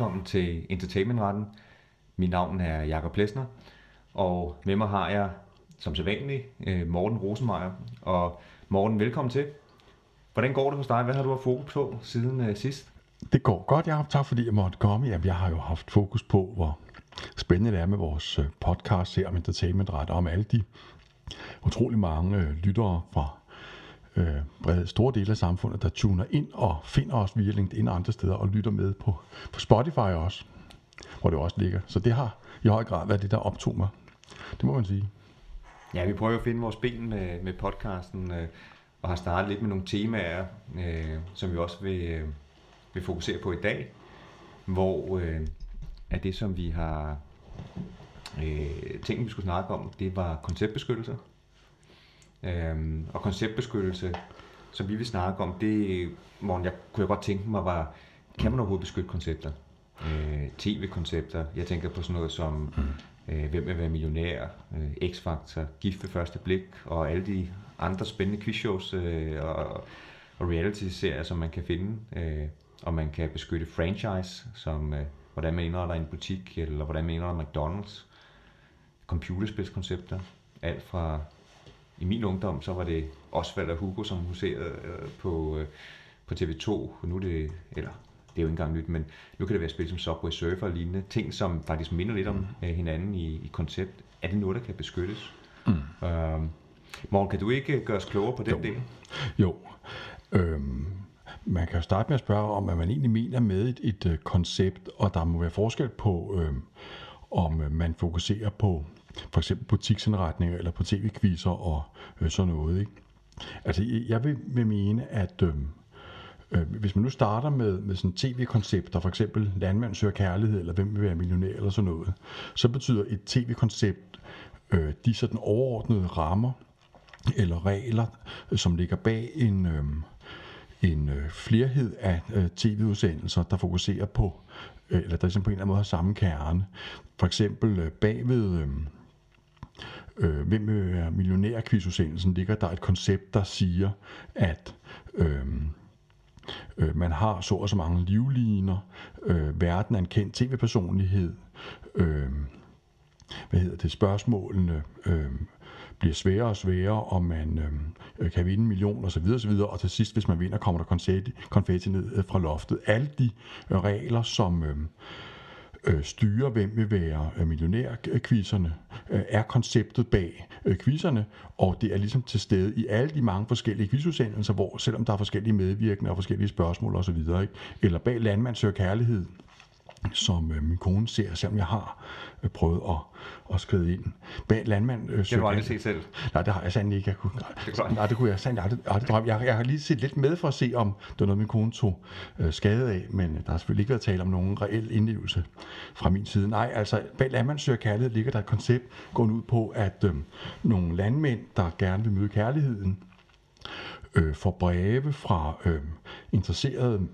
velkommen til Entertainmentretten. Mit navn er Jakob Plesner, og med mig har jeg, som sædvanligt, øh, Morten Rosenmeier. Og Morten, velkommen til. Hvordan går det hos dig? Hvad har du haft fokus på siden øh, sidst? Det går godt, Jacob. Tak fordi jeg måtte komme. Jamen, jeg har jo haft fokus på, hvor spændende det er med vores øh, podcast her om entertainmentret, og om alle de utrolig mange øh, lyttere fra øh, brede, store dele af samfundet, der tuner ind og finder os via LinkedIn og andre steder og lytter med på, på Spotify også, hvor det også ligger. Så det har i høj grad været det, der optog mig. Det må man sige. Ja, vi prøver at finde vores ben med, med podcasten, øh, og har startet lidt med nogle temaer, øh, som vi også vil, øh, vil fokusere på i dag, hvor øh, at det, som vi har øh, tænkt, vi skulle snakke om, det var konceptbeskyttelse. Øhm, og konceptbeskyttelse, som vi vil snakke om, det Morgen, jeg kunne jeg godt tænke mig, var, kan man overhovedet beskytte koncepter? Øh, TV-koncepter, jeg tænker på sådan noget som, øh, hvem vil være millionær, øh, X-Factor, gift ved første blik, og alle de andre spændende quizshows øh, og, og reality-serier, som man kan finde. Øh, og man kan beskytte franchise, som øh, hvordan man indretter en butik, eller hvordan man indretter McDonald's. Computerspilskoncepter, alt fra i min ungdom, så var det Osvald og Hugo, som huserede øh, på, øh, på TV2. Og nu er det, eller det er jo ikke engang nyt, men nu kan det være spil som Subway Surfer og lignende. Ting, som faktisk minder lidt om mm. øh, hinanden i, i koncept. Er det noget, der kan beskyttes? Mm. Øh, Morgen, kan du ikke gøre os klogere på den jo. del? Jo. Øhm, man kan jo starte med at spørge om, hvad man egentlig mener med et, et, et koncept, og der må være forskel på, øhm, om man fokuserer på for eksempel butiksindretninger eller på tv-kviser og øh, sådan noget. Ikke? Altså, jeg vil, vil mene, at øh, øh, hvis man nu starter med, med sådan tv-koncepter, for eksempel Landmand søger kærlighed, eller Hvem vil være millionær, eller sådan noget, så betyder et tv-koncept øh, de sådan overordnede rammer eller regler, som ligger bag en, øh, en øh, flerhed af øh, tv-udsendelser, der fokuserer på, øh, eller der ligesom på en eller anden måde har samme kerne. For eksempel øh, bagved... Øh, øh, hvem øh, er millionærquizudsendelsen, ligger der et koncept, der siger, at øh, øh, man har så og så mange livliner, øh, verden er en kendt tv-personlighed, øh, hvad hedder det, spørgsmålene øh, bliver sværere og sværere, og man øhm, øh, kan vinde en million osv. osv. Og til sidst, hvis man vinder, kommer der konfetti, konfetti ned øh, fra loftet. Alle de øh, regler, som... Øh, øh, styre, hvem vil være øh, millionærquizzerne, øh, øh, er konceptet bag øh, og det er ligesom til stede i alle de mange forskellige quizudsendelser, hvor selvom der er forskellige medvirkende og forskellige spørgsmål osv., ikke? eller bag Landmand søger kærlighed, som øh, min kone ser, selvom jeg har øh, prøvet at, at skrive ind. Bag landmand... Øh, det har du aldrig set selv? Nej, det har jeg sandelig ikke. Jeg kunne, det nej, det kunne jeg sandelig aldrig, aldrig drømme. Jeg, jeg har lige set lidt med for at se, om det var noget, min kone tog øh, skade af, men der har selvfølgelig ikke været tale om nogen reel indlevelse fra min side. Nej, altså bag landmand søger kærlighed ligger der et koncept gående ud på, at øh, nogle landmænd, der gerne vil møde kærligheden, øh, får breve fra øh, interesserede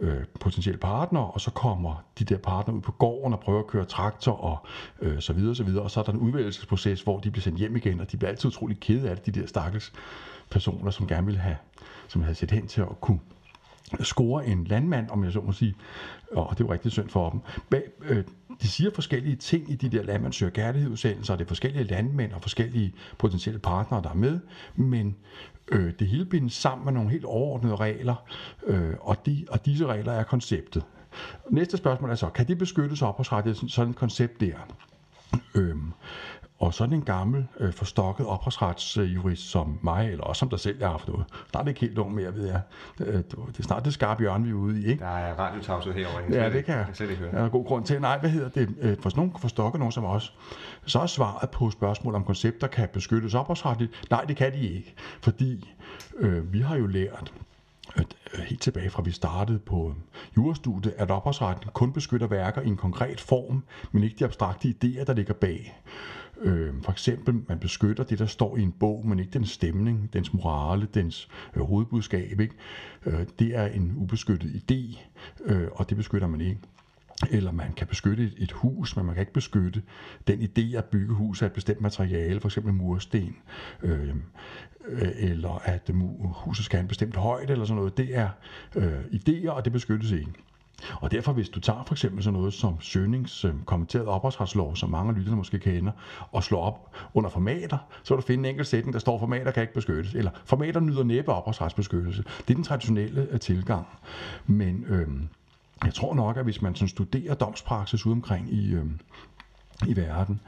øh, potentielle partner, og så kommer de der partner ud på gården og prøver at køre traktor og øh, så videre, og så videre, og så er der en udvælgelsesproces, hvor de bliver sendt hjem igen, og de bliver altid utrolig kede af det, de der stakkels personer, som gerne vil have, som havde set hen til at kunne score en landmand, om jeg så må sige, og det var rigtig synd for dem. Bag, øh, de siger forskellige ting i de der landmand søger kærlighedsudsendelser, og det er forskellige landmænd og forskellige potentielle partnere, der er med, men øh, det hele bindes sammen med nogle helt overordnede regler, øh, og, de, og disse regler er konceptet. Næste spørgsmål er så, kan det beskyttes ophavsretligt, sådan et koncept der? Øhm, og sådan en gammel, øh, forstokket ophavsretsjurist som mig, eller også som dig selv, jeg har haft noget. Der er det ikke helt ung mere, ved jeg. Øh, det er snart det skarpe hjørne, vi er ude i, ikke? Der er radiotavshed herovre. Ja, det kan jeg. Jeg høre. Der er god grund til. Nej, hvad hedder det? Øh, for sådan nogle forstokker nogen som os, så er svaret på spørgsmål om koncepter kan beskyttes ophavsretligt. Nej, det kan de ikke. Fordi øh, vi har jo lært, øh, helt tilbage fra vi startede på jurastudiet, at ophavsretten kun beskytter værker i en konkret form, men ikke de abstrakte idéer, der ligger bag. Øh, for eksempel, man beskytter det, der står i en bog, men ikke den stemning, dens morale, dens øh, hovedbudskab. Ikke? Øh, det er en ubeskyttet idé, øh, og det beskytter man ikke. Eller man kan beskytte et, et hus, men man kan ikke beskytte den idé at bygge hus af et bestemt materiale, for eksempel mursten, øh, øh eller at huset skal have en bestemt højde eller sådan noget. Det er øh, idéer, og det beskyttes ikke. Og derfor, hvis du tager for eksempel sådan noget som Sønings øh, kommenteret ophavsretslov, som mange af lytterne måske kender, og slår op under formater, så vil du finde en enkelt sætning, der står, formater kan ikke beskyttes, eller formater nyder næppe opholdsretsbeskyttelse. Det er den traditionelle øh, tilgang. Men øh, jeg tror nok, at hvis man sådan studerer domspraksis ude omkring i, øh, i verden,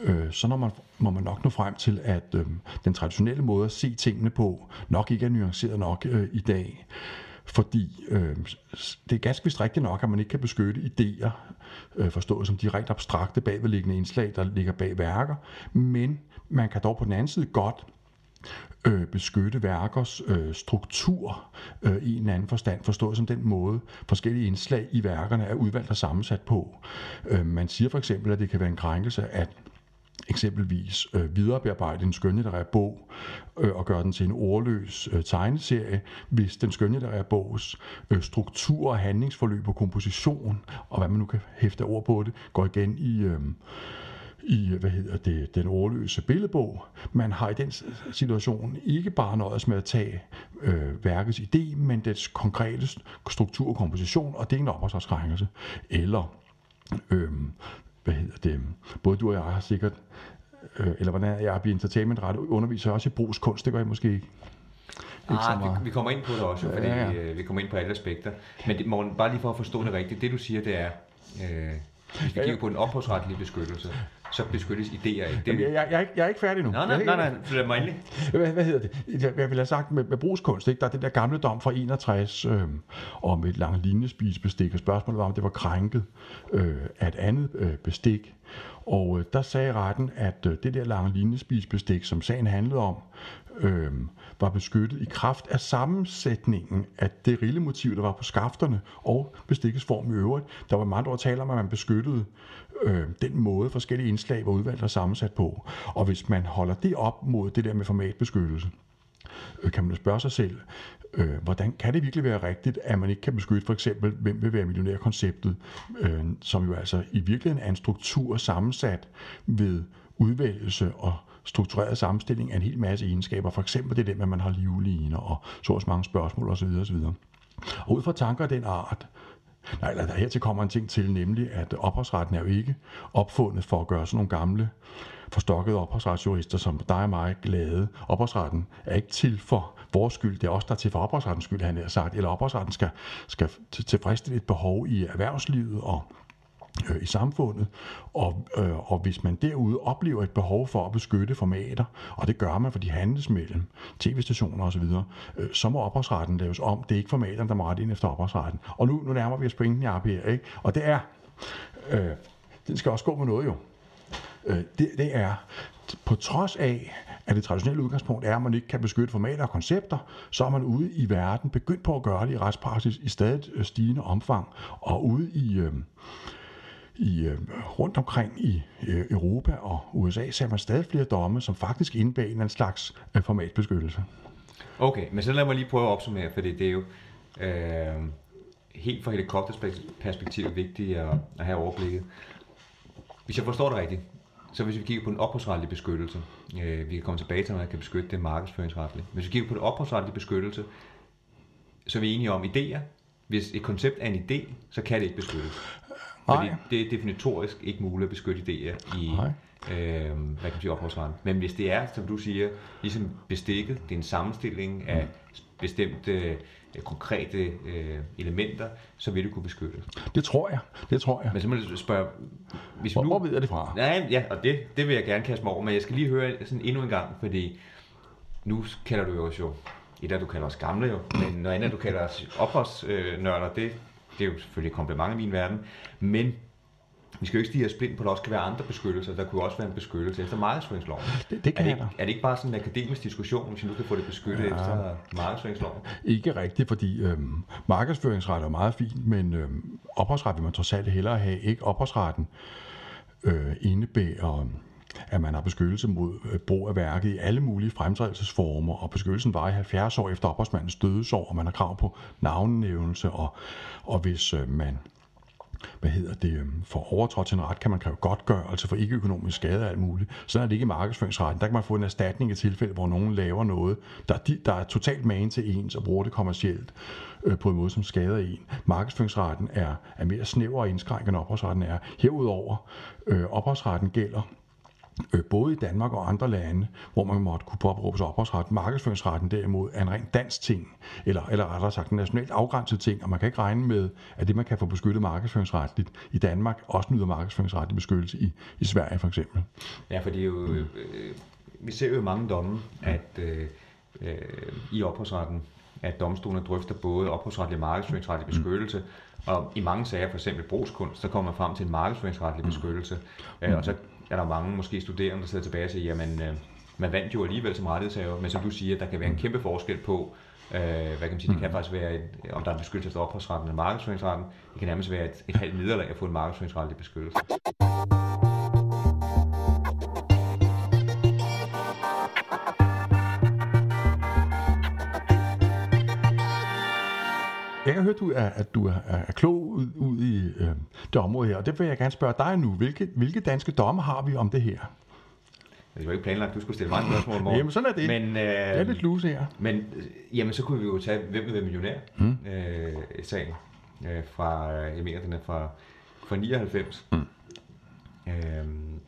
øh, så når man, må man nok nå frem til, at øh, den traditionelle måde at se tingene på nok ikke er nuanceret nok øh, i dag. Fordi øh, det er ganske vist rigtigt nok, at man ikke kan beskytte idéer, øh, forstået som de rent abstrakte bagvedliggende indslag, der ligger bag værker, men man kan dog på den anden side godt øh, beskytte værkers øh, struktur øh, i en anden forstand, forstået som den måde forskellige indslag i værkerne er udvalgt og sammensat på. Øh, man siger for eksempel, at det kan være en krænkelse at eksempelvis øh, viderebearbejde en skønlitterær bog øh, og gøre den til en ordløs øh, tegneserie, hvis den skønlitterære bogs øh, struktur, handlingsforløb og komposition, og hvad man nu kan hæfte ord på det, går igen i... Øh, i hvad hedder det, den ordløse billedbog. Man har i den situation ikke bare nøjes med at tage øh, værkets idé, men dets konkrete struktur og komposition, og det er en opholdsretskrænkelse. Eller øh, hvad hedder det, både du og jeg har sikkert, øh, eller hvordan jeg er entertainment ret, underviser også i brugskunst, det gør jeg måske ikke. Ah, vi, vi kommer ind på det også, fordi ja, ja. Øh, vi kommer ind på alle aspekter. Men det, Morten, bare lige for at forstå det rigtigt, det du siger, det er, øh, hvis vi kigger på en ophavsretlig beskyttelse, så beskyttes idéer ikke. Det... Jeg, jeg, jeg, er ikke, jeg er ikke færdig nu. Nej, nej, nej, nej, lad mig endelig. Hvad, hvad hedder det? Jeg, jeg vil have sagt med, med brugskunst, ikke? der er den der gamle dom fra 61 øh, om et langt linjespisbestik, og spørgsmålet var, om det var krænket øh, af et andet øh, bestik. Og øh, der sagde retten, at øh, det der lange linjespisbestik, som sagen handlede om, øh, var beskyttet i kraft af sammensætningen af det rillemotiv, der var på skafterne, og bestikkets form i øvrigt. Der var mange, ord taler om, at man beskyttede øh, den måde, forskellige indslag var udvalgt og sammensat på. Og hvis man holder det op mod det der med formatbeskyttelse, Øh, kan man spørge sig selv, øh, hvordan kan det virkelig være rigtigt, at man ikke kan beskytte for eksempel, hvem vil være millionærkonceptet, øh, som jo altså i virkeligheden er en struktur sammensat ved udvælgelse og struktureret sammenstilling af en hel masse egenskaber. For eksempel det der med, at man har livligner og så også mange spørgsmål osv. osv. Og ud fra tanker af den art, Nej, eller der hertil kommer en ting til, nemlig at ophavsretten er jo ikke opfundet for at gøre sådan nogle gamle, forstokkede ophavsretsjurister som dig og mig glade. Ophavsretten er ikke til for vores skyld, det er også der er til for ophavsrettens skyld, han har sagt. Eller ophavsretten skal, skal tilfredsstille et behov i erhvervslivet og øh, i samfundet, og, øh, og hvis man derude oplever et behov for at beskytte formater, og det gør man, for de handles mellem tv-stationer osv., øh, så må ophavsretten laves om. Det er ikke formaterne, der må rette ind efter ophavsretten. Og nu, nu nærmer vi os pointen i her, ikke? og det er, øh, den skal også gå med noget jo, øh, det, det er, på trods af, at det traditionelle udgangspunkt er, at man ikke kan beskytte formater og koncepter, så er man ude i verden begyndt på at gøre det i retspraksis i stadig øh, stigende omfang, og ude i... Øh, i, øh, rundt omkring i øh, Europa og USA ser man stadig flere domme, som faktisk indebærer en slags øh, formatbeskyttelse. Okay, men så lad mig lige prøve at opsummere, for det er jo øh, helt fra helikopterperspektivet vigtigt at, at have overblikket. Hvis jeg forstår det rigtigt, så hvis vi kigger på den ophavsretlige beskyttelse, øh, vi kan komme tilbage til, når jeg kan beskytte det markedsføringsretlige. Hvis vi kigger på den ophavsretlige beskyttelse, så er vi enige om idéer. Hvis et koncept er en idé, så kan det ikke beskyttes. Fordi Nej. det er definitorisk ikke muligt at beskytte idéer i øh, hvad kan man sige, ophavsretten. Men hvis det er, som du siger, ligesom bestikket, det er en sammenstilling af bestemte øh, konkrete øh, elementer, så vil du kunne beskytte. Det tror jeg. Det tror jeg. Men så må du spørge... Hvis hvor, nu, hvor ved jeg det fra? Nej, ja, og det, det vil jeg gerne kaste mig over, men jeg skal lige høre sådan endnu en gang, fordi nu kalder du jo jo et af du kalder os gamle jo, men noget andet du kalder os ophavsnørder, det, det er jo selvfølgelig et kompliment i min verden, men vi skal jo ikke stige os blind på, at der også kan være andre beskyttelser. Der kunne også være en beskyttelse efter markedsføringsloven. Det, det kan er, det ikke, er det ikke bare sådan en akademisk diskussion, hvis vi nu kan få det beskyttet ja. efter markedsføringsloven? Ikke rigtigt, fordi øhm, markedsføringsret er meget fint, men øhm, ophavsret vil man trods alt hellere have. Ikke ophavsretten øh, indebærer at man har beskyttelse mod øh, brug af værket i alle mulige fremtrædelsesformer, og beskyttelsen var i 70 år efter ophavsmandens dødsår, og man har krav på navnnævnelse, og, og hvis øh, man hvad hedder det, øhm, for overtrådt sin ret, kan man kræve godtgørelse altså for ikke-økonomisk skade og alt muligt. Sådan er det ikke i markedsføringsretten. Der kan man få en erstatning i tilfælde, hvor nogen laver noget, der, der er totalt magen til ens og bruger det kommercielt øh, på en måde, som skader en. Markedsføringsretten er, er mere snæver og indskrænket, end ophavsretten er. Herudover, øh, ophavsretten gælder øh, både i Danmark og andre lande, hvor man måtte kunne påberåbe sig ophavsret. Markedsføringsretten derimod er en rent dansk ting, eller, eller rettere sagt en nationalt afgrænset ting, og man kan ikke regne med, at det, man kan få beskyttet markedsføringsretligt i Danmark, også nyder markedsføringsretlig beskyttelse i, i Sverige for eksempel. Ja, for det er jo, øh, vi ser jo mange domme, at øh, øh, i ophavsretten, at domstolene drøfter både ophavsretlig og markedsføringsretlig beskyttelse, mm. og i mange sager, for eksempel brugskunst, så kommer man frem til en markedsføringsretlig beskyttelse, mm. og så er der mange måske studerende, der sidder tilbage og siger, jamen, øh, man vandt jo alligevel som rettighedshaver, men som du siger, der kan være en kæmpe forskel på, øh, hvad kan man sige, det kan faktisk være, et, om der er en beskyttelse efter ophavsretten eller markedsføringsretten, det kan nærmest være et, et halvt nederlag at få en markedsføringsretlig beskyttelse. Jeg kan høre, du er, at du er, er klog ud, ud i øh, det område her, og det vil jeg gerne spørge dig nu. Hvilke, hvilke danske domme har vi om det her? Det var ikke planlagt, at du skulle stille mig et spørgsmål, Morten. Jamen, sådan er det. Men, øh, det er lidt luse her. Men øh, jamen, så kunne vi jo tage, hvem vil være millionær? Mm. Øh, sagen øh, fra, øh, jeg mener, den er fra, fra 99. Mm. Øhm,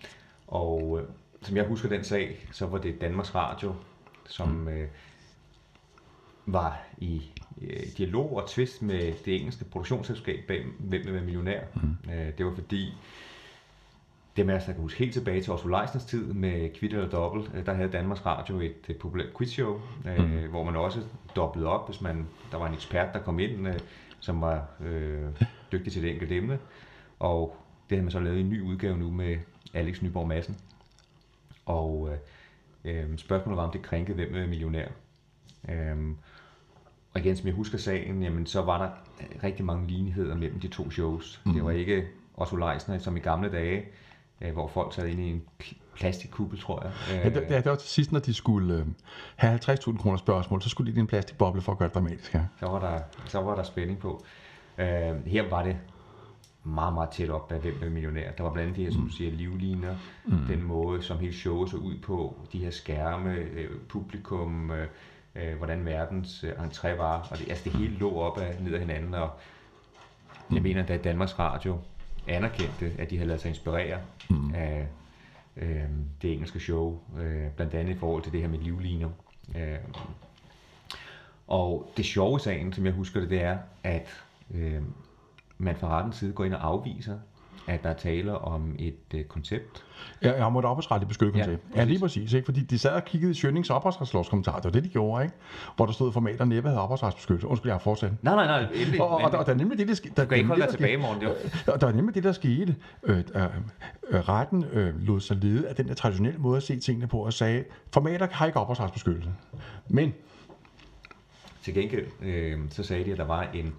og øh, som jeg husker den sag, så var det Danmarks Radio, som mm. øh, var i øh, dialog og tvist med det engelske produktionsselskab bag Hvem vil være millionær. Mm. Øh, det var fordi, det med, at jeg kan huske helt tilbage til Oslo Leisners tid med Kvitt eller Dobbelt, øh, der havde Danmarks Radio et, et populært quizshow, øh, mm. hvor man også doblede op, hvis man, der var en ekspert, der kom ind, øh, som var øh, dygtig til det enkelte emne. Og det har man så lavet en ny udgave nu med Alex Nyborg Madsen. Og øh, øh, spørgsmålet var, om det krænkede, hvem er millionær. Øh, og igen, som jeg husker sagen, jamen, så var der rigtig mange ligheder mellem de to shows. Mm. Det var ikke Otto Leisner, som i gamle dage, øh, hvor folk sad inde i en plastikkuppel, tror jeg. Ja, det, det var til sidst, når de skulle øh, have 50.000 kroner spørgsmål, så skulle de i en plastikboble for at gøre det dramatisk. Ja. Så, var der, så var der spænding på. Øh, her var det meget, meget tæt op af Hvem er millionær. Der var blandt andet de her, som du siger, livliner, mm. den måde, som hele showet så ud på, de her skærme, øh, publikum, øh, øh, hvordan verdens øh, entré var, og det, altså det hele lå op af, ned ad hinanden, og jeg mener, at Danmarks Radio anerkendte, at de havde lavet sig inspirere mm. af øh, det engelske show, øh, blandt andet i forhold til det her med livliner. Øh, og det sjove i sagen, som jeg husker det, det er, at øh, man fra rettens side går ind og afviser, at der er tale om et øh, koncept. Ja, jeg måtte ophavsretligt beskytte koncept. Ja, ja, lige præcis. Ikke? Fordi de sad og kiggede i Sjønings ophavsretslovskommentar. Det var det, de gjorde, ikke? Hvor der stod format, der næppe havde ophavsretsbeskyttelse. Undskyld, jeg har fortsat. Nej, nej, nej. Endelig, og, og, og, der, og der er nemlig det, der skete. Du kan ikke holde dig tilbage, morgen. Det var... Der er nemlig det, der skete. Øh, øh, øh, retten øh, lod sig lede af den der traditionelle måde at se tingene på, og sagde, formater har ikke ophavsretsbeskyttelse. Men til gengæld, øh, så sagde de, at der var en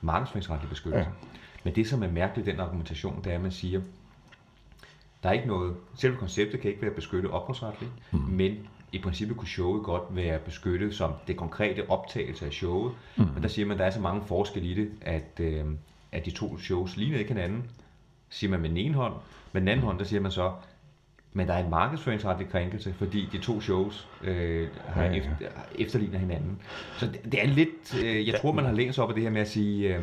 markedsføringsretlig beskyttelse. Ja. Men det, som er mærkeligt i den argumentation, det er, at man siger, der er ikke noget, selve konceptet kan ikke være beskyttet ophavsretligt, mm. men i princippet kunne showet godt være beskyttet som det konkrete optagelse af showet. Mm. Men der siger man, at der er så mange forskelle i det, at, øh, at de to shows ligner ikke hinanden. Siger man med den ene hånd. Med den anden hånd, der siger man så, men der er en markedsføringsretlig krænkelse, fordi de to shows øh, har ja, ja. Efter, efterligner hinanden. Så det, det er lidt, øh, jeg tror, man har læst op af det her med at sige... Øh,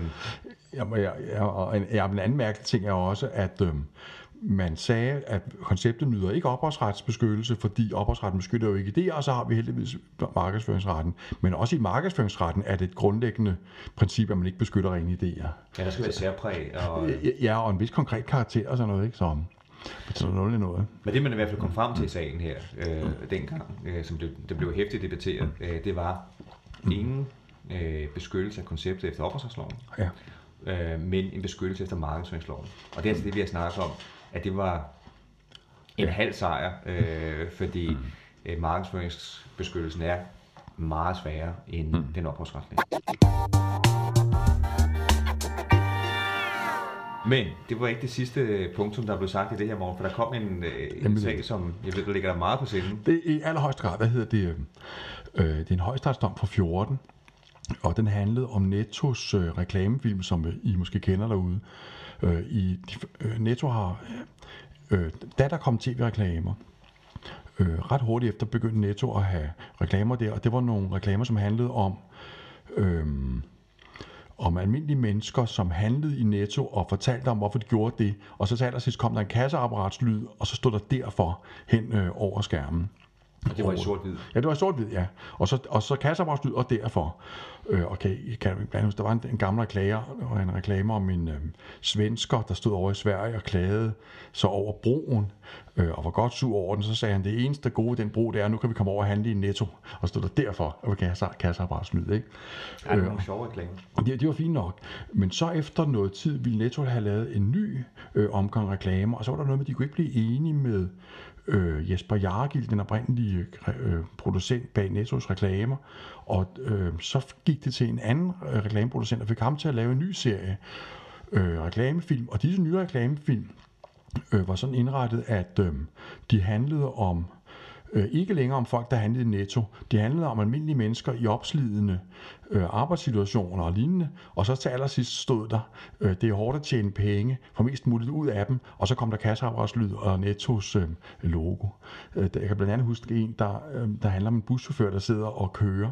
Jamen, ja, ja, og en, ja, en anden mærkelig ting er også, at øh, man sagde, at konceptet nyder ikke ophavsretsbeskyttelse, fordi ophavsretten beskytter jo ikke idéer, og så har vi heldigvis markedsføringsretten. Men også i markedsføringsretten er det et grundlæggende princip, at man ikke beskytter rene idéer. Ja, der skal være særpræg. Og... Ja, og en vis konkret karakter og sådan noget, ikke? Så betyder noget noget. Men det man i hvert fald kom frem til i sagen her, øh, dengang, øh, som det, det blev hæftigt debatteret, øh, det var ingen øh, beskyttelse af konceptet efter ophavsretsloven. Ja øh, men en beskyttelse efter markedsføringsloven. Og det er altså det, vi har snakket om, at det var en ja. halv sejr, øh, fordi mm. øh, markedsføringsbeskyttelsen er meget sværere end mm. den ophavsretlige. Men det var ikke det sidste punktum, der blev sagt i det her morgen, for der kom en, øh, en sag, som jeg ved, der ligger der meget på scenen. Det er i allerhøjeste grad, hvad hedder det, øh, det er en højstadsdom fra 14, og den handlede om Nettos øh, reklamefilm, som I måske kender derude. Øh, i, øh, Netto har, øh, da der kom tv-reklamer, øh, ret hurtigt efter begyndte Netto at have reklamer der, og det var nogle reklamer, som handlede om, øh, om almindelige mennesker, som handlede i Netto og fortalte om, hvorfor de gjorde det. Og så til allersidst kom der en kasseapparatslyd, og så stod der derfor hen øh, over skærmen. Og det var i sort-hvid? Ja, det var i sort-hvid, ja. Og så, og så kasseapparatslyd, og derfor. Øh, okay, kan du blandt der var en, en gammel reklame, en reklame om en øh, svensker, der stod over i Sverige og klagede så over broen, øh, og var godt sur over den. Så sagde han, det eneste gode i den bro, det er, nu kan vi komme over og handle i Netto. Og så stod der derfor, og kasse, kasseapparatslyd, ikke? Ja, det var en sjov reklame. Det, det var fint nok. Men så efter noget tid ville Netto have lavet en ny øh, omgang reklamer, og så var der noget med, at de kunne ikke blive enige med øh, Jesper Jargil, den oprindelige øh, producent bag Nettos reklamer, og øh, så gik det til en anden øh, reklameproducent, og fik ham til at lave en ny serie øh, reklamefilm, og disse nye reklamefilm øh, var sådan indrettet, at øh, de handlede om øh, ikke længere om folk, der handlede i netto. De handlede om almindelige mennesker i opslidende øh, arbejdssituationer og lignende. Og så til allersidst stod der, øh, det er hårdt at tjene penge, for mest muligt ud af dem. Og så kom der kasseapparatslyd og Nettos øh, logo. Øh, jeg kan blandt andet huske en, der, øh, der handler om en buschauffør, der sidder og kører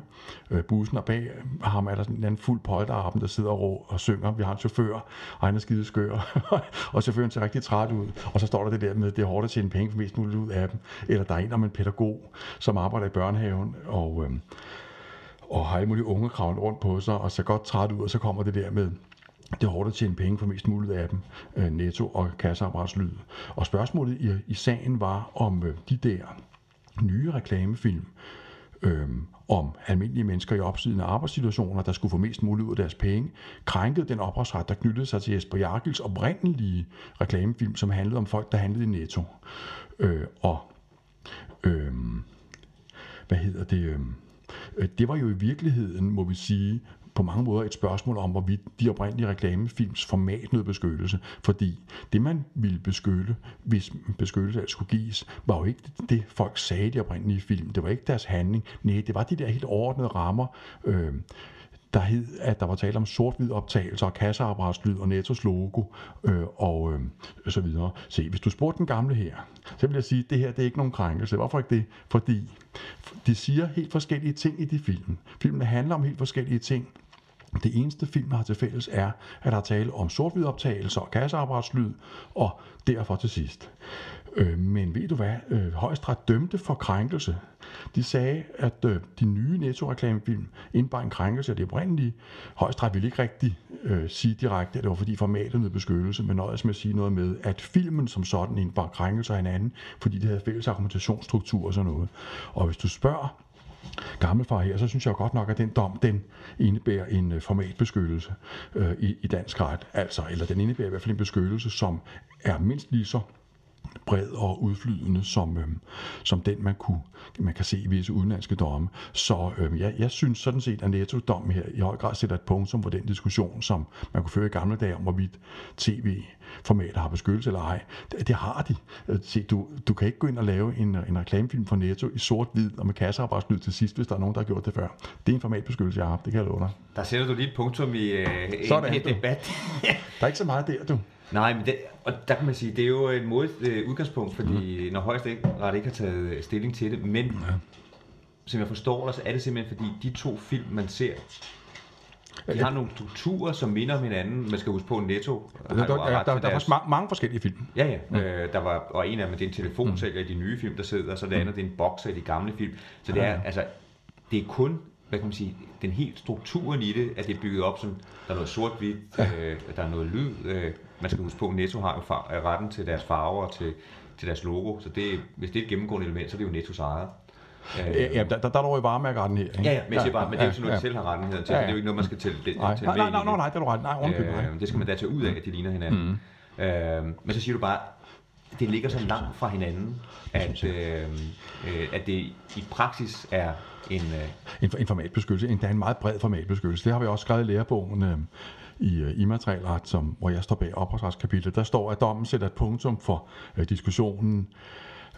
øh, bussen, og bag ham er der sådan en anden fuld polterappen, der sidder og, og synger. Vi har en chauffør, og han er skide skør. og chaufføren ser rigtig træt ud. Og så står der det der med, det er hårdt at tjene penge, for mest muligt ud af dem. Eller der er en om en pædagog, som arbejder i børnehaven, og... Øh, og har alle mulige unge kravlen rundt på sig, og så godt træt ud, og så kommer det der med, det er hårdt at tjene penge for mest muligt af dem, øh, netto og kasseapparatslyd. Og spørgsmålet i, i sagen var, om øh, de der nye reklamefilm, øh, om almindelige mennesker i opsidende arbejdssituationer, der skulle få mest muligt ud af deres penge, krænkede den ophavsret, der knyttede sig til Jesper Jarkils oprindelige reklamefilm, som handlede om folk, der handlede i Netto. Øh, og øh, hvad hedder det? Øh, Øh, det var jo i virkeligheden, må vi sige, på mange måder et spørgsmål om, hvorvidt de oprindelige reklamefilms format nød beskyttelse. Fordi det, man ville beskytte, hvis beskyttelse altså skulle gives, var jo ikke det, folk sagde i de oprindelige film. Det var ikke deres handling. Nej, det var de der helt overordnede rammer, øh, der hed, at der var tale om sort-hvid optagelser og kasseapparatslyd og Nettos logo øh, og øh, så videre. Se, hvis du spurgte den gamle her, så vil jeg sige, at det her det er ikke nogen krænkelse. Hvorfor ikke det? Fordi de siger helt forskellige ting i de film. Filmene handler om helt forskellige ting. Det eneste film har til fælles er, at der er tale om sort optagelser og kasseapparatslyd, og derfor til sidst. Øh, men ved du hvad? Øh, højesteret dømte for krænkelse. De sagde, at øh, de nye netto-reklamefilm indebar en krænkelse af det oprindelige. Højesteret ville ikke rigtig øh, sige direkte, at det var fordi formatet med beskyttelse, men nøjes med at sige noget med, at filmen som sådan indebar krænkelse af hinanden, fordi det havde fælles argumentationsstruktur og sådan noget. Og hvis du spørger gammelfar her, så synes jeg godt nok, at den dom, den indebærer en øh, formatbeskyttelse øh, i, i dansk ret. Altså, eller den indebærer i hvert fald en beskyttelse, som er mindst lige så bred og udflydende, som, øh, som den, man, kunne, man kan se i visse udenlandske domme. Så øh, jeg, jeg synes sådan set, at Netto-dommen her i høj grad sætter et punktum på den diskussion, som man kunne føre i gamle dage om, hvorvidt tv-formater har beskyttelse eller ej. Det, det har de. Øh, se, du, du kan ikke gå ind og lave en, en reklamefilm for Netto i sort-hvid og med kassearbejdslyd til sidst, hvis der er nogen, der har gjort det før. Det er en formatbeskyttelse, jeg har haft, det kan jeg love dig. Der sætter du lige et punktum i øh, Sådan, en, en debat. der er ikke så meget der, du. Nej, men det, og der kan man sige, det er jo et modigt øh, udgangspunkt, fordi mm. når højesteret ikke har taget stilling til det, men ja. som jeg forstår det, så er det simpelthen fordi de to film, man ser, de har nogle strukturer, som minder om hinanden. Man skal huske på, Netto har der, der, der, der, der er mange, mange forskellige film. Ja, ja. Mm. Øh, der var, og en af dem det er en telefonsælger mm. i de nye film, der sidder, og så det andet det er en bokser i de gamle film. Så det er, ja. altså, det er kun hvad kan man sige, den helt strukturen i det, at det er bygget op som, der er noget sort-hvidt, ja. øh, der er noget lyd. Øh, man skal huske på, at Netto har jo far, øh, retten til deres farver og til, til deres logo, så det, hvis det er et gennemgående element, så er det jo Nettos eget. Øh, ja, der, der, der er du i varemærkeretten her. Ikke? Ja, ja, men, ja, bare, men det er jo sådan noget, ja, de selv har retten her til, ja, ja. det er jo ikke noget, man skal tælle, det, nej, nej, nej, nej, nej, det er du ret. Nej, øh, det skal man da tage ud af, at de ligner hinanden. Mm. Øh, men så siger du bare, det ligger så langt fra hinanden, at, øh, øh, at det i praksis er en... Øh... En, en formatbeskyttelse. En, der er en meget bred formatbeskyttelse. Det har vi også skrevet i lærebogen øh, i øh, immaterialret, som, hvor jeg står bag ophavsretskapitlet. Der står, at dommen sætter et punktum for øh, diskussionen,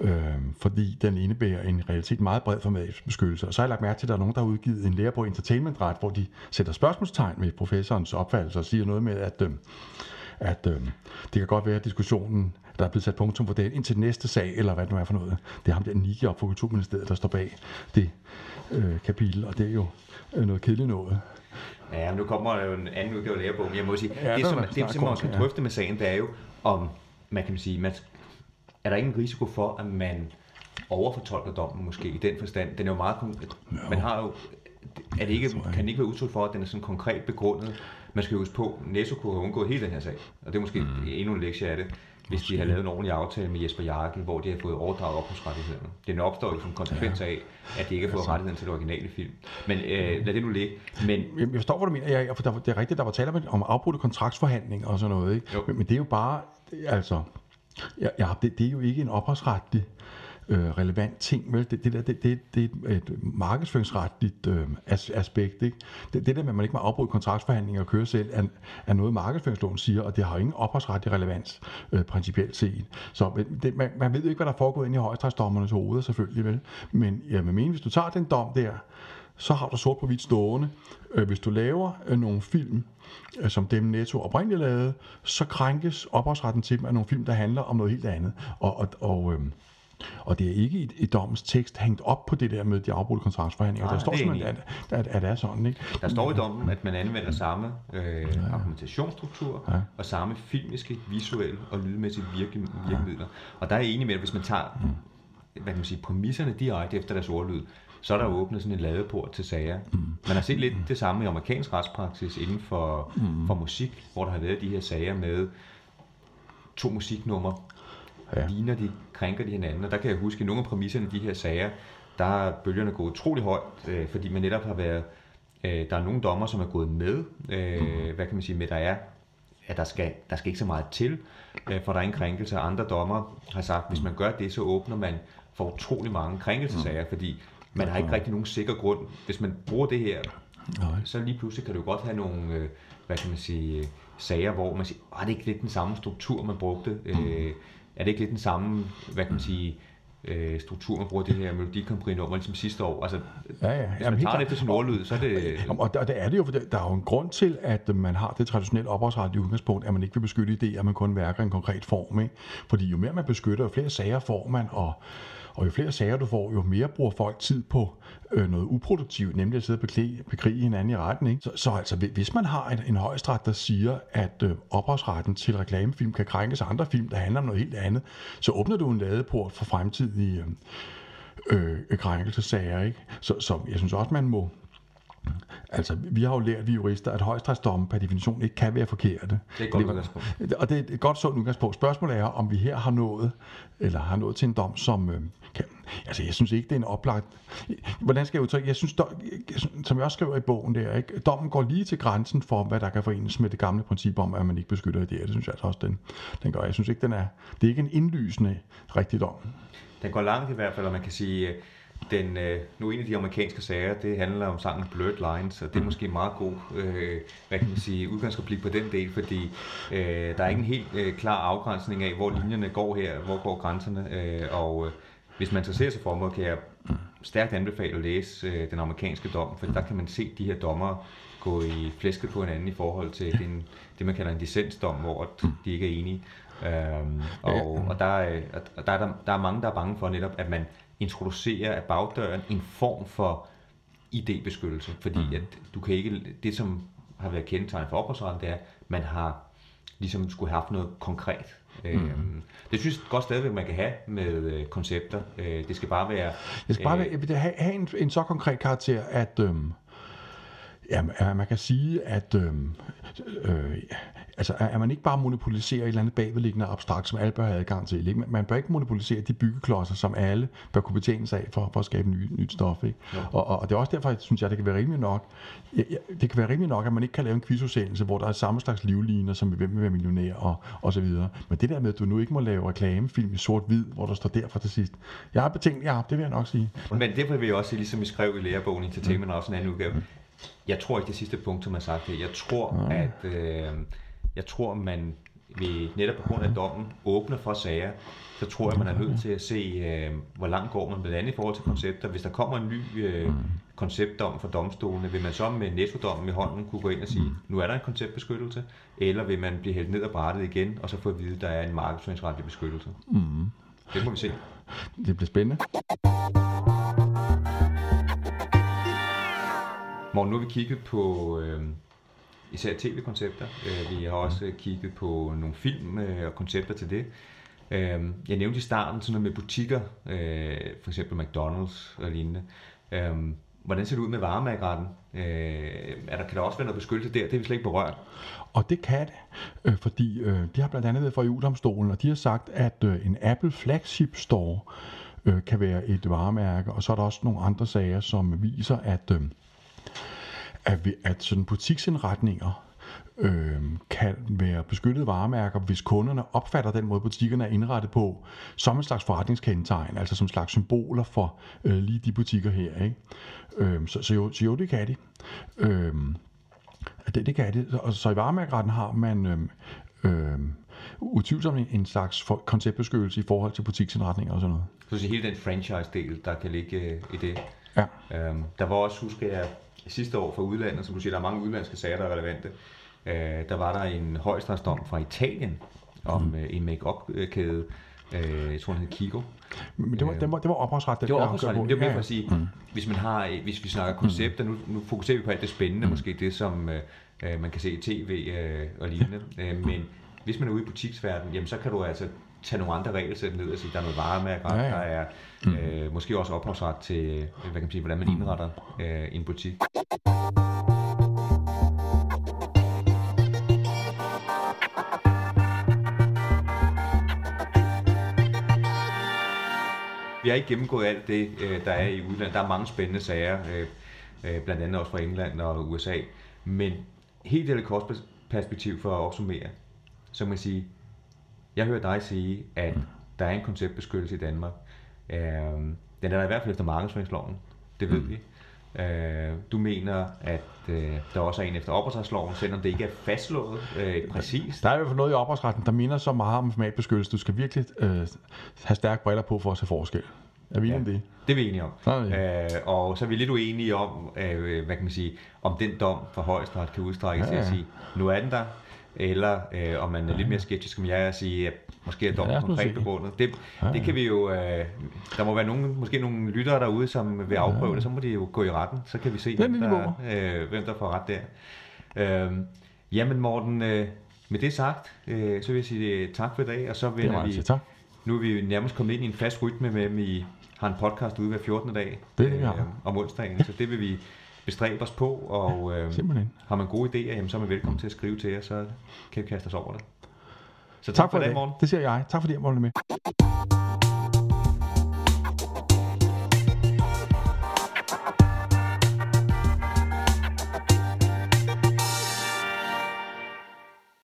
øh, fordi den indebærer en realitet meget bred formatbeskyttelse. Og så har jeg lagt mærke til, at der er nogen, der har udgivet en lærebog i entertainmentret, hvor de sætter spørgsmålstegn ved professorens opfattelse og siger noget med, at... Øh, at øh, det kan godt være, at diskussionen, der er blevet sat punktum for det, indtil næste sag, eller hvad det nu er for noget. Det er ham der Niki op for Kulturministeriet, der står bag det øh, kapitel, og det er jo øh, noget kedeligt noget. Ja, nu kommer der jo en anden udgave af lærebogen. Jeg må sige, Ja, det, som, det, som man kort, skal ja. drøfte med sagen, det er jo, om man kan sige, man, er der ikke en risiko for, at man overfortolker dommen måske i den forstand? Den er jo meget... Man har jo... Er det ikke, kan det ikke være udtryk for, at den er sådan konkret begrundet? Man skal jo huske på, Netto kunne have undgået hele den her sag. Og det er måske mm. endnu en lektie af det, hvis de har lavet en ordentlig aftale med Jesper Jarkel, hvor de har fået overdraget ophavsrettighederne. Den opstår jo som konsekvens af, at de ikke har fået rettigheden til det originale film. Men øh, lad det nu ligge. Men Jeg jeg forstår, hvad du mener. Jeg, jeg, der, det er rigtigt, der var tale om, om afbrudte kontraktsforhandlinger og sådan noget. Ikke? Jo. Men, men det er jo bare, altså, ja, ja, det, det er jo ikke en ophavsretlig øh, relevant ting, vel? Det, det, der, det, det, det er et markedsføringsretligt øh, as, aspekt, ikke? Det, det der med, at man ikke må afbryde kontraktforhandlinger og køre selv, er, er noget, markedsføringsloven siger, og det har ingen ophavsretlig relevans, øh, principielt set. Så det, man, man ved jo ikke, hvad der er foregået inde i højstrætsdommernes hoveder, selvfølgelig, vel? Men jeg vil mene, hvis du tager den dom der, så har du sort på hvidt stående. Øh, hvis du laver øh, nogle film, øh, som dem Netto oprindeligt lavede, så krænkes ophavsretten til dem af nogle film, der handler om noget helt andet. Og, og, og, øh, og det er ikke i, i dommens tekst hængt op på det der med de afbrudte kontraktsforhandlinger. Nej, der står det simpelthen, at, at, at det er sådan. Ikke? Der står i dommen, at man anvender samme øh, argumentationsstruktur Ja. og samme filmiske, visuelle og lydmæssige virke, virkemidler. Og der er jeg enig med, at hvis man tager hvad kan man sige, præmisserne direkte efter deres ordlyd, så er der åbnet sådan en ladeport til sager. Man har set lidt det samme i amerikansk retspraksis inden for, for musik, hvor der har været de her sager med to musiknumre, Ja. ligner de, krænker de hinanden. Og der kan jeg huske, at nogle af præmisserne i de her sager, der er bølgerne gået utrolig højt, øh, fordi man netop har været, øh, der er nogle dommer, som er gået med, øh, mm. hvad kan man sige, med der er, at der skal, der skal ikke så meget til, øh, for der er en krænkelse. Andre dommer har sagt, at hvis man gør det, så åbner man for utrolig mange krænkelsesager, fordi man har ikke rigtig nogen sikker grund. Hvis man bruger det her, Nej. så lige pludselig kan du godt have nogle, øh, hvad kan man sige, sager, hvor man siger, "Åh, er det ikke lidt den samme struktur, man brugte? Øh, er det ikke lidt den samme, hvad kan man sige, øh, struktur, man bruger det her melodikomprinummer, ligesom sidste år? Altså, Ja, ja. hvis Jamen, man helt tager det efter sin ordlyd, så er det... Jamen, Og der, der er det jo, for der der er jo en grund til, at man har det traditionelle ophavsretlige udgangspunkt, at man ikke vil beskytte idéer, man kun værker i en konkret form. Ikke? Fordi jo mere man beskytter, jo flere sager får man, og, og jo flere sager du får, jo mere bruger folk tid på øh, noget uproduktivt, nemlig at sidde og bekrige, bekrige hinanden i retten. Ikke? Så, så altså, hvis man har en, en højesteret, der siger, at øh, ophavsretten til reklamefilm kan krænkes af andre film, der handler om noget helt andet, så åbner du en ladeport for fremtidige øh, øh, krænkelsesager. Ikke? Så, så jeg synes også, man må Altså, vi har jo lært, vi jurister, at højstrætsdomme per definition ikke kan være forkerte. Det er et godt udgangspunkt. Og det er et godt sundt udgangspunkt. Spørgsmålet er, om vi her har nået, eller har nået til en dom, som øh, kan... Altså, jeg synes ikke, det er en oplagt... Hvordan skal jeg udtrykke? Jeg synes, dom, som jeg også skriver i bogen der, ikke? dommen går lige til grænsen for, hvad der kan forenes med det gamle princip om, at man ikke beskytter idéer. Det synes jeg altså også, den, den gør. Jeg synes ikke, den er... Det er ikke en indlysende rigtig dom. Den går langt i hvert fald, og man kan sige, den, øh, nu en af de amerikanske sager, det handler om sangen Blurred Lines, og det er måske en meget god, øh, hvad kan man sige, udgangsreplik på den del, fordi øh, der er ikke en helt øh, klar afgrænsning af, hvor linjerne går her, hvor går grænserne, øh, og øh, hvis man interesserer sig for området, kan jeg stærkt anbefale at læse øh, den amerikanske dom, for der kan man se de her dommer gå i flæsket på hinanden i forhold til den, det, man kalder en dissensdom, hvor de ikke er enige. Øhm, og, og, der, er, og der, er, der, der er mange, der er bange for netop, at man introducerer af bagdøren en form for idébeskyttelse, fordi mm. at du kan ikke, det som har været kendetegn for ophavsretten, det er, at man har ligesom skulle have haft noget konkret. Mm. Øhm, det synes jeg godt stadigvæk, man kan have med øh, koncepter. Øh, det skal bare være... Det skal bare være, jeg vil have, have en, en så konkret karakter, at, øhm, ja, man kan sige, at øhm, øh, altså, at man ikke bare monopoliserer et eller andet bagvedliggende abstrakt, som alle bør have adgang til. Ikke? Man bør ikke monopolisere de byggeklodser, som alle bør kunne betjene sig af for, for at skabe ny, nyt stof. Ikke? Og, og, og, det er også derfor, jeg synes jeg, det kan være rimelig nok, ja, det kan være rimelig nok, at man ikke kan lave en quizudsendelse, hvor der er samme slags livliner, som Hvem vil være millionær og, og så videre. Men det der med, at du nu ikke må lave reklamefilm i sort-hvid, hvor der står derfor til sidst. Jeg har betænkt, ja, det vil jeg nok sige. Men derfor vil jeg også sige, ligesom vi skrev i lærebogen Entertainment, mm. også en anden udgave. Jeg tror ikke det sidste punkt, som er sagt her. Jeg tror, at øh, jeg tror, man vi netop på grund af dommen åbner for sager, så tror jeg, man er nødt til at se, øh, hvor langt går man blandt andet i forhold til koncepter. Hvis der kommer en ny øh, konceptdom fra domstolene, vil man så med nettodommen i hånden kunne gå ind og sige, nu er der en konceptbeskyttelse, eller vil man blive hældt ned og brættet igen, og så få at vide, at der er en markedsføringsretlig beskyttelse. Mm. Det må vi se. Det bliver spændende. Morgen, nu har vi kigget på øh, især tv-koncepter. Øh, vi har også øh, kigget på nogle film øh, og koncepter til det. Øh, jeg nævnte i starten sådan noget med butikker, øh, for eksempel McDonald's og lignende. Øh, hvordan ser det ud med varemærkeretten? Øh, er der, kan der også være noget beskyttelse der? Det er vi slet ikke berørt. Og det kan det, øh, fordi øh, de har blandt andet været fra EU-domstolen, og de har sagt, at øh, en Apple Flagship Store øh, kan være et varemærke, og så er der også nogle andre sager, som viser, at, øh, at, vi, at sådan butiksindretninger øh, kan være beskyttede varemærker, hvis kunderne opfatter den måde, butikkerne er indrettet på, som en slags forretningskendetegn, altså som en slags symboler for øh, lige de butikker her. Ikke? Øh, så, så, jo, så jo, det kan de. Øh, det, det kan det. Så, så i varemærkeretten har man øh, øh, utvivlsomt en slags for, konceptbeskyttelse i forhold til butiksindretninger og sådan noget. Så hele den franchise-del, der kan ligge øh, i det. Ja. Øhm, der var også, husker jeg, sidste år fra udlandet, som du siger, der er mange udlandske sager, der er relevante. Øh, der var der en højestrætsdom fra Italien om mm. øh, en make-up-kæde, øh, jeg tror den hed Kiko. Men det var, det var, det var ophavsret. Det var ophavsret, det er mere for at sige, mm. hvis man har, øh, hvis vi snakker koncepter, nu, nu fokuserer vi på alt det spændende, mm. måske det som øh, øh, man kan se i tv øh, og lignende, øh, men hvis man er ude i butiksverdenen, jamen så kan du altså tage nogle andre regelsæt ned og sige, der er noget varemærker, ja, ja. der er øh, måske også ophavsret til, øh, hvad kan man sige, hvordan man indretter øh, en butik. Vi har ikke gennemgået alt det, øh, der er i udlandet. Der er mange spændende sager, øh, blandt andet også fra England og USA. Men helt i perspektiv for at opsummere, så kan man sige, jeg hører dig sige, at der er en konceptbeskyttelse i Danmark. Den er der i hvert fald efter markedsføringsloven. Det ved vi. Du mener, at der også er en efter ophavsretsloven, selvom det ikke er fastslået øh, præcis. Der er fald noget i ophavsretten, der minder så meget om informationsbeskyttelse. Du skal virkelig øh, have stærke briller på for at se forskel. Er vi enige ja, om det? Det er vi enige om. Ja. Øh, og så er vi lidt uenige om, øh, hvad kan man sige, om den dom for højesteret kan udstrækkes ja, ja. til at sige, nu er den der, eller øh, om man er ja. lidt mere skeptisk som jeg er at sige, at måske er dommen ja, konkret begrundet. Det, ja, ja. det kan vi jo, øh, der må være nogen, måske nogle lyttere derude, som vil afprøve ja. det, så må de jo gå i retten, så kan vi se, hvem der, øh, hvem der får ret der. Øh, jamen Morten, øh, med det sagt, øh, så vil jeg sige øh, tak for i dag, og så vil vi, tak. nu er vi nærmest kommet ind i en fast rytme med, at vi har en podcast ude hver 14. dag det det, øh, om onsdagen, så det vil vi bestræbe os på, og øh, Simpelthen. har man gode idéer, jamen, så er man velkommen til at skrive til os, så kan vi kaste os over det. Så tak, tak for, for det, morgen. Det siger jeg. Tak fordi jeg måtte med.